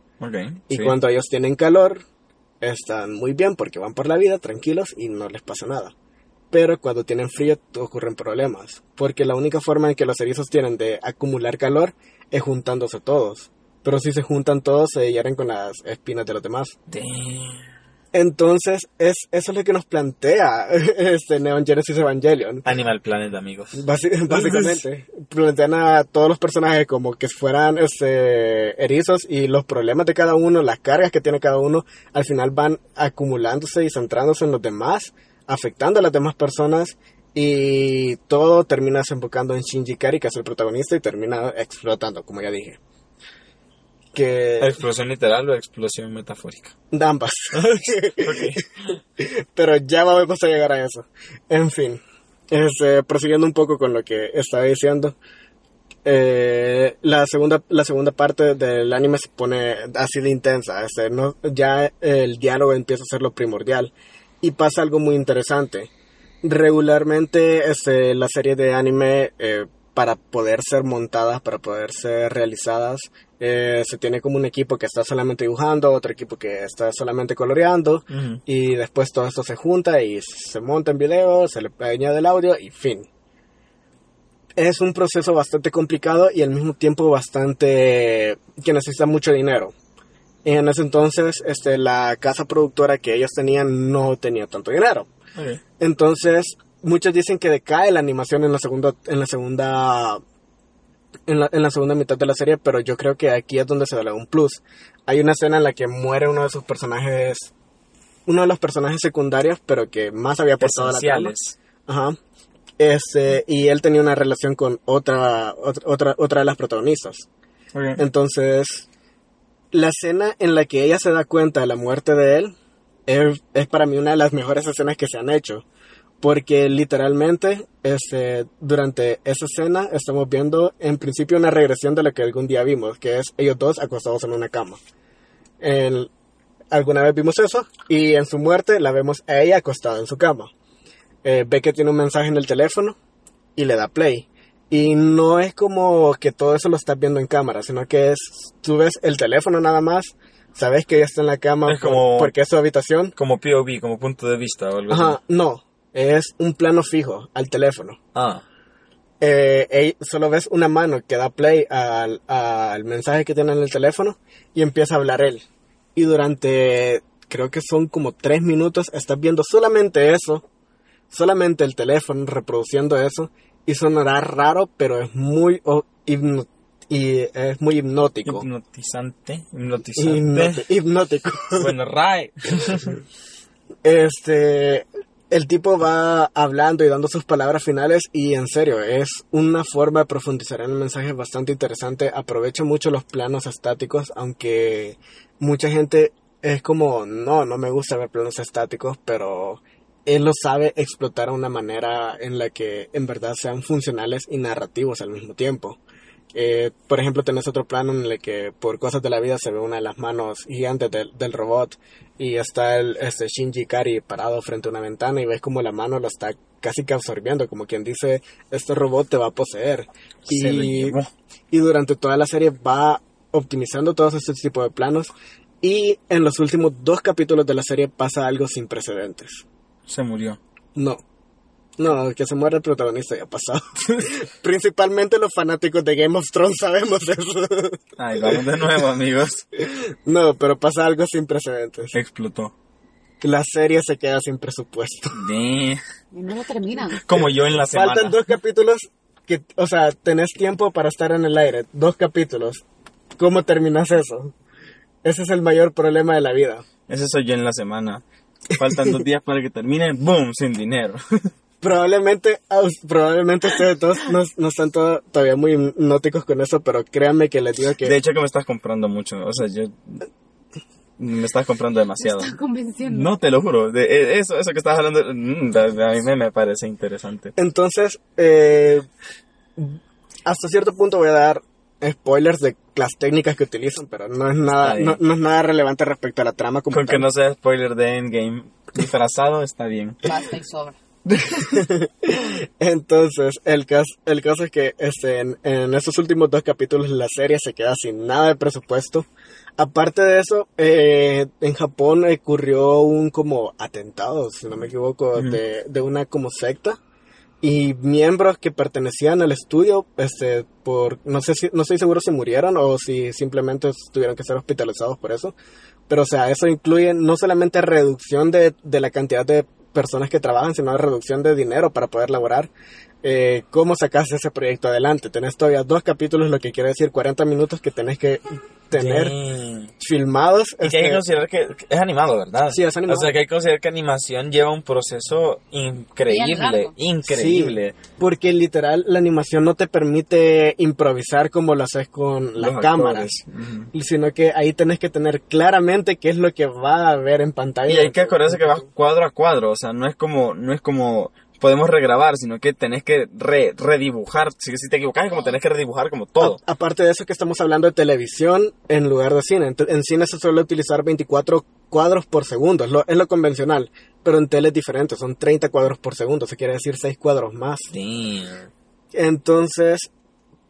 Y sí. cuando ellos tienen calor, están muy bien porque van por la vida tranquilos y no les pasa nada. Pero cuando tienen frío ocurren problemas, porque la única forma en que los erizos tienen de acumular calor es juntándose todos. Pero si se juntan todos, se hieren con las espinas de los demás. Damn. Entonces, es, eso es lo que nos plantea este Neon Genesis Evangelion. Animal Planet, amigos. Basi- básicamente, plantean a todos los personajes como que fueran este, erizos y los problemas de cada uno, las cargas que tiene cada uno, al final van acumulándose y centrándose en los demás, afectando a las demás personas y todo termina desembocando en Shinji Kari, que es el protagonista, y termina explotando, como ya dije. Que ¿Explosión literal o explosión metafórica? ambas. Pero ya vamos a llegar a eso. En fin, este, prosiguiendo un poco con lo que estaba diciendo, eh, la segunda la segunda parte del anime se pone así de intensa. Este, no, ya el diálogo empieza a ser lo primordial y pasa algo muy interesante. Regularmente, este, la serie de anime eh, para poder ser montadas, para poder ser realizadas, eh, se tiene como un equipo que está solamente dibujando, otro equipo que está solamente coloreando, Ujú. y después todo esto se junta y se monta en video, se le añade el audio y fin. Es un proceso bastante complicado y al mismo tiempo bastante que necesita mucho dinero. En ese entonces, este, la casa productora que ellos tenían no tenía tanto dinero. Ok. Entonces, muchos dicen que decae la animación en la segunda, en la segunda, en la, en la segunda mitad de la serie, pero yo creo que aquí es donde se da un plus. Hay una escena en la que muere uno de sus personajes, uno de los personajes secundarios, pero que más había aportado a la trama. Ajá. Este, y él tenía una relación con otra, otra, otra, otra de las protagonistas. Entonces, la escena en la que ella se da cuenta de la muerte de él es, es para mí una de las mejores escenas que se han hecho. Porque literalmente, este, durante esa escena estamos viendo en principio una regresión de lo que algún día vimos, que es ellos dos acostados en una cama. El- alguna vez vimos eso y en su muerte la vemos a ella acostada en su cama. Eh, ve que tiene un mensaje en el teléfono y le da play. Y no es como que todo eso lo estás viendo en cámara, sino que es, tú ves el teléfono nada más, sabes que ella está en la cama Es por- como- porque es su habitación. Como POV, como punto de vista o algo Ajá, así. no, es un plano fijo al teléfono. Ah. Eh, solo ves una mano que da play al, al mensaje que tiene en el teléfono y empieza a hablar él. Y durante, creo que son como tres minutos, estás viendo solamente eso, solamente el teléfono reproduciendo eso, y sonará raro, pero es muy, oh, hipno- y es muy hipnótico. Hipnotizante. Hipnotizante. Hipnoti- hipnótico. bueno, right. Este, el tipo va hablando y dando sus palabras finales y en serio, es una forma de profundizar en el mensaje bastante interesante. Aprovecha mucho los planos estáticos, aunque mucha gente es como, no, no me gusta ver planos estáticos, pero él lo sabe explotar de una manera en la que en verdad sean funcionales y narrativos al mismo tiempo. Eh, por ejemplo, tenés otro plano en el que por cosas de la vida se ve una de las manos gigantes del, del robot y está el este Shinji Kari parado frente a una ventana y ves como la mano lo está casi que absorbiendo, como quien dice, este robot te va a poseer. Se Y, y durante toda la serie va optimizando todos estos tipos de planos y en los últimos dos capítulos de la serie pasa algo sin precedentes. Se murió. No. No, que se muere el protagonista ya ha pasado. Principalmente los fanáticos de Game of Thrones sabemos eso. Ay, vamos de nuevo, amigos. no, pero pasa algo sin precedentes. Explotó. La serie se queda sin presupuesto. De- Y no lo terminan. Como yo en la semana. Faltan dos capítulos que, o sea, tenés tiempo para estar en el aire. Dos capítulos. ¿Cómo terminas eso? Ese es el mayor problema de la vida. Ese soy yo en la semana. Faltan dos días para que termine. ¡Boom! Sin dinero. Probablemente, probablemente ustedes dos no, no están to- todavía muy hipnóticos con eso, pero créanme que les digo que... De hecho, que me estás comprando mucho. O sea, yo. Me estás comprando demasiado. Convenciendo. No, te lo juro. De, eh, eso, eso que estás hablando, mm, a a mí me, me parece interesante. Entonces, eh, hasta cierto punto voy a dar spoilers de las técnicas que utilizan, pero no es nada, no, no es nada relevante respecto a la trama como Con que no sea spoiler de Endgame disfrazado, está bien. Basta y sobra. Entonces, el caso, el caso es que este, en, en estos últimos dos capítulos la serie se queda sin nada de presupuesto. Aparte de eso, eh, en Japón ocurrió un como atentado, si no me equivoco, de, de una como secta. Y miembros que pertenecían al estudio, este, por, no sé si, no estoy seguro si murieron o si simplemente tuvieron que ser hospitalizados por eso. Pero, o sea, eso incluye no solamente reducción de, de la cantidad de personas que trabajan, sino reducción de dinero para poder laborar. Eh, ¿Cómo sacas ese proyecto adelante? Tenés todavía dos capítulos, lo que quiere decir 40 minutos que tenés que tener filmados. Y que hay que este, considerar que es animado, ¿verdad? Sí, es animado. O sea, que hay que considerar que animación lleva un proceso increíble, increíble. Sí, porque literal la animación no te permite improvisar como lo haces con las Los cámaras, sino que ahí tenés que tener claramente qué es lo que va a ver en pantalla. Y hay que acordarse que vas cuadro a cuadro, o sea, no es como, no es como podemos regrabar, sino que tenés que re- redibujar. Si, si te equivocas, es como tenés que redibujar como todo. A- aparte de eso que estamos hablando de televisión en lugar de cine. En, cine se suele utilizar 24 cuadros por segundo, es lo, es lo convencional. Pero en tele es diferente, son 30 cuadros por segundo, eso quiere decir 6 cuadros más. Damn. Entonces,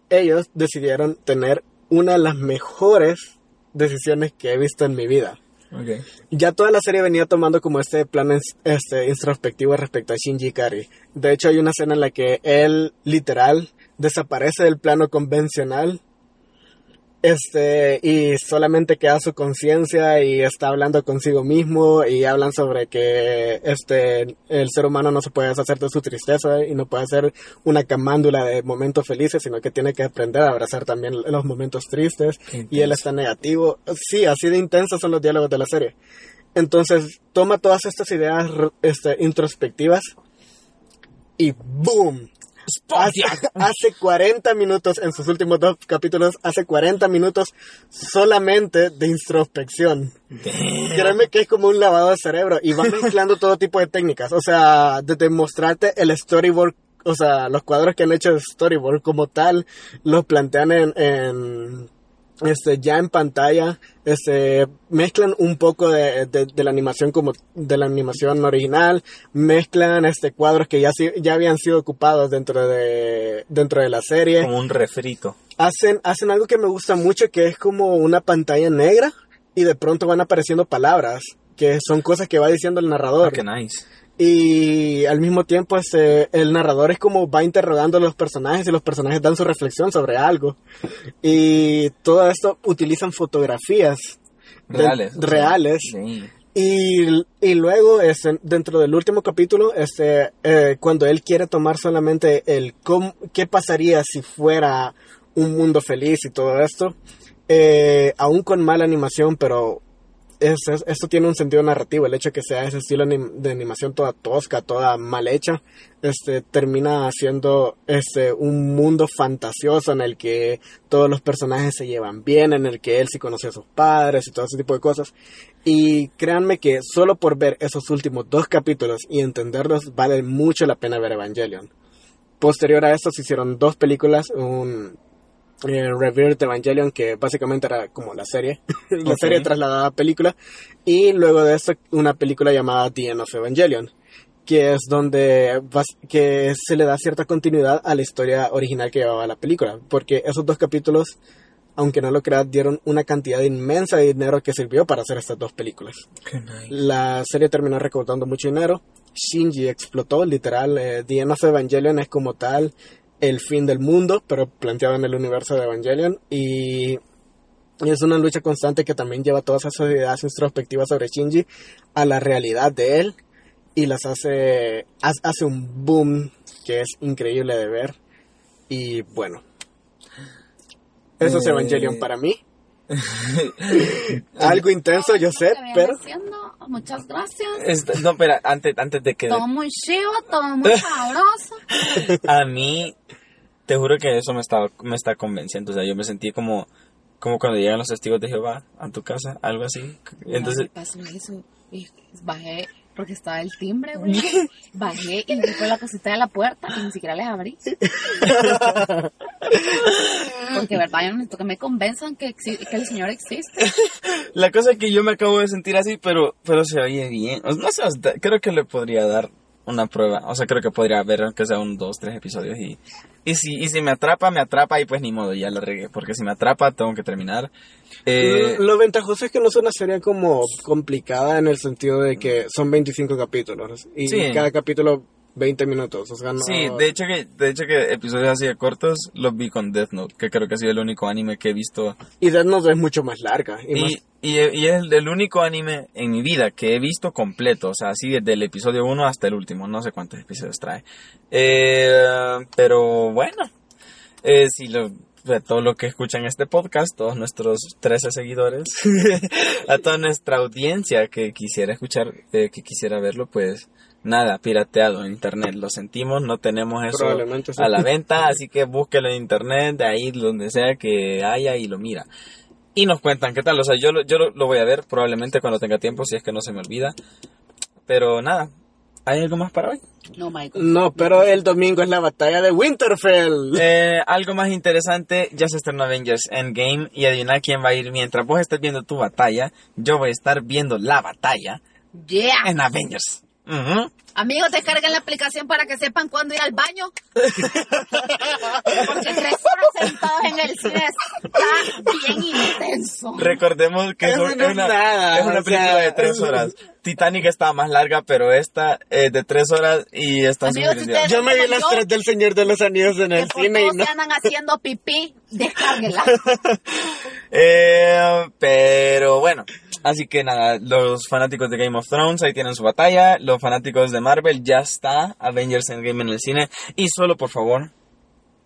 ellos decidieron tener una de las mejores decisiones que he visto en mi vida. Ya toda la serie venía tomando como este plan este, introspectivo respecto a Shinji Ikari. De hecho, hay una escena en la que él, literal, desaparece del plano convencional este, y solamente queda su conciencia y está hablando consigo mismo y hablan sobre que este, el ser humano no se puede deshacer de su tristeza y no puede ser una camándula de momentos felices, sino que tiene que aprender a abrazar también los momentos tristes y él está negativo. Sí, así de intensos son los diálogos de la serie. Entonces, toma todas estas ideas este, introspectivas y ¡boom! Hace, hace 40 minutos, en sus últimos dos capítulos, hace 40 minutos solamente de introspección. Créeme que es como un lavado de cerebro y va mezclando todo tipo de técnicas. O sea, desde mostrarte el storyboard, o sea, los cuadros que han hecho de storyboard como tal, los plantean en, en este, ya en pantalla, este, mezclan un poco de, de- de la animación como de la animación original, mezclan este cuadros que ya, ya habían sido ocupados dentro de, dentro de la serie Como un refrito. hacen, hacen algo que me gusta mucho, que es como una pantalla negra y de pronto van apareciendo palabras, que son cosas que va diciendo el narrador. Ah, qué nice. Y al mismo tiempo este, el narrador es como va interrogando a los personajes y los personajes dan su reflexión sobre algo. Y todo esto utilizan fotografías Reales. reales. sí. Y, y luego, este, dentro del último capítulo, este, eh, cuando él quiere tomar solamente el cómo- qué pasaría si fuera un mundo feliz y todo esto, eh, aún con mala animación, pero es, es- esto tiene un sentido narrativo, el hecho de que sea ese estilo de animación toda tosca, toda mal hecha, este, termina siendo este, un mundo fantasioso en el que todos los personajes se llevan bien, en el que él sí conoce a sus padres y todo ese tipo de cosas. Y créanme que solo por ver esos últimos dos capítulos y entenderlos vale mucho la pena ver Evangelion. Posterior a esto se hicieron dos películas, un, eh, Rebirth Evangelion, que básicamente era como la serie, la serie trasladada a película, y luego de esto una película llamada The End of Evangelion, que es donde bas- que se le da cierta continuidad a la historia original que llevaba la película, porque esos dos capítulos, aunque no lo creas, dieron una cantidad inmensa de dinero que sirvió para hacer estas dos películas. Nice. La serie terminó recaudando mucho dinero. Shinji explotó, literal. Eh, The End of Evangelion es como tal el fin del mundo, pero planteado en el universo de Evangelion. Y es una lucha constante que también lleva todas esas ideas introspectivas sobre Shinji a la realidad de él y las hace, ha- hace un boom que es increíble de ver. Y bueno, eso es Eh. Evangelion para mí. Algo intenso, yo sé, pero... Muchas gracias. Este, no, espera, antes, antes de que... Todo muy chivo, todo muy sabroso. A mí, te juro que eso me está, me está convenciendo. O sea, yo me sentí como, como cuando llegan los testigos de Jehová a tu casa, algo así. Entonces, Me pasó eso. Y bajé porque estaba el timbre, güey. Bajé y vi por la cosita de la puerta y ni siquiera les abrí. Porque, verdad, yo necesito que me convenzan que, que el Señor existe. la cosa es que yo me acabo de sentir así, pero, pero se oye bien. No sé, creo que le podría dar una prueba. O sea, creo que podría ver aunque sea un, dos, tres episodios y, y si, y si me atrapa, me atrapa y pues ni modo, ya la regué. Porque si me atrapa, tengo que terminar. Eh, Lo ventajoso es que no es una serie como complicada en el sentido de que son 25 capítulos y Sí. cada capítulo 20 minutos. O sea, no... Sí, de hecho que, de hecho que episodios así de cortos los vi con Death Note, que creo que ha sido el único anime que he visto. Y Death Note es mucho más larga. Y, más- Y, es el, el único anime en mi vida que he visto completo, o sea, así desde el episodio 1 hasta el último, no sé cuántos episodios trae. Eh, pero bueno, eh, si lo, de todo lo que escuchan este podcast, todos nuestros 13 seguidores, a toda nuestra audiencia que quisiera escuchar, eh, que quisiera verlo, pues nada, pirateado en internet, lo sentimos, no tenemos eso sí. a la venta, así que búsquelo en internet, de ahí donde sea que haya y lo mira. Y nos cuentan qué tal, o sea, yo, lo- yo lo, lo voy a ver probablemente cuando tenga tiempo, si es que no se me olvida. Pero nada, ¿hay algo más para hoy? No, Michael. No, pero el domingo es la batalla de Winterfell. Eh, algo más interesante, ya se estrenó Avengers Endgame y adivina quién va a ir mientras vos estés viendo tu batalla, yo voy a estar viendo la batalla Yeah. en Avengers. Ujú. Amigos, descarguen la aplicación para que sepan cuándo ir al baño. Porque tres horas sentados en el cine Recordemos que Eso son- no es es una, nada, es una película sea, de tres horas. Titanic estaba más larga, pero esta es de tres horas y está Amigos, súper si Yo me vi las yo, tres del Señor de los Anillos en el cine y todos no. se andan haciendo pipí, descárguenla. Eh, pero bueno, así que nada, los fanáticos de Game of Thrones ahí tienen su batalla, los fanáticos de Marvel ya está Avengers Endgame en el cine y solo por favor,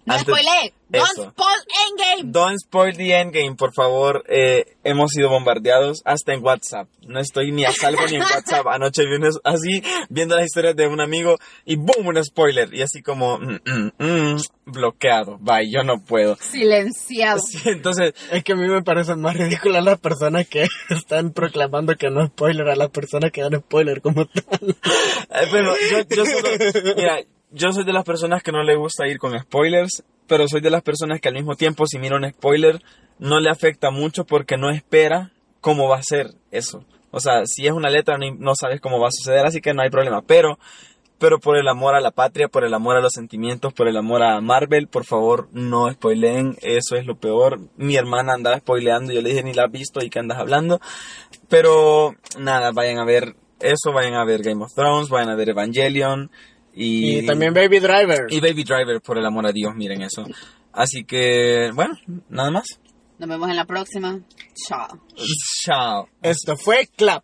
No Antes- spoilé. Don't eso. spoil Endgame. don't spoil the Endgame, por favor, eh, hemos sido bombardeados hasta en WhatsApp, no estoy ni a salvo ni en WhatsApp, anoche vi así viendo las historias de un amigo y boom, un spoiler y así como mm, mm, mm, bloqueado, bye, yo no puedo. Silenciado. Sí, entonces, Es que a mí me parecen más ridículas las personas que están proclamando que no es spoiler a las personas que dan spoiler como tal. Eh, Pero yo, yo solo, mira, yo soy de las personas que no le gusta ir con spoilers, pero soy de las personas que al mismo tiempo si mira un spoiler no le afecta mucho porque no espera cómo va a ser eso. O sea, si es una letra no, sabes cómo va a suceder, así que no hay problema. Pero, pero por el amor a la patria, por el amor a los sentimientos, por el amor a Marvel, por favor no spoileen, eso es lo peor. Mi hermana andaba spoileando, yo le dije ni la has visto y que andas hablando. Pero nada, vayan a ver eso, vayan a ver Game of Thrones, vayan a ver Evangelion y, Y también Baby Driver. y Baby Driver, por el amor a Dios, miren eso. Así que, bueno, nada más. Nos vemos en la próxima. Chao. Chao. Esto fue Clap.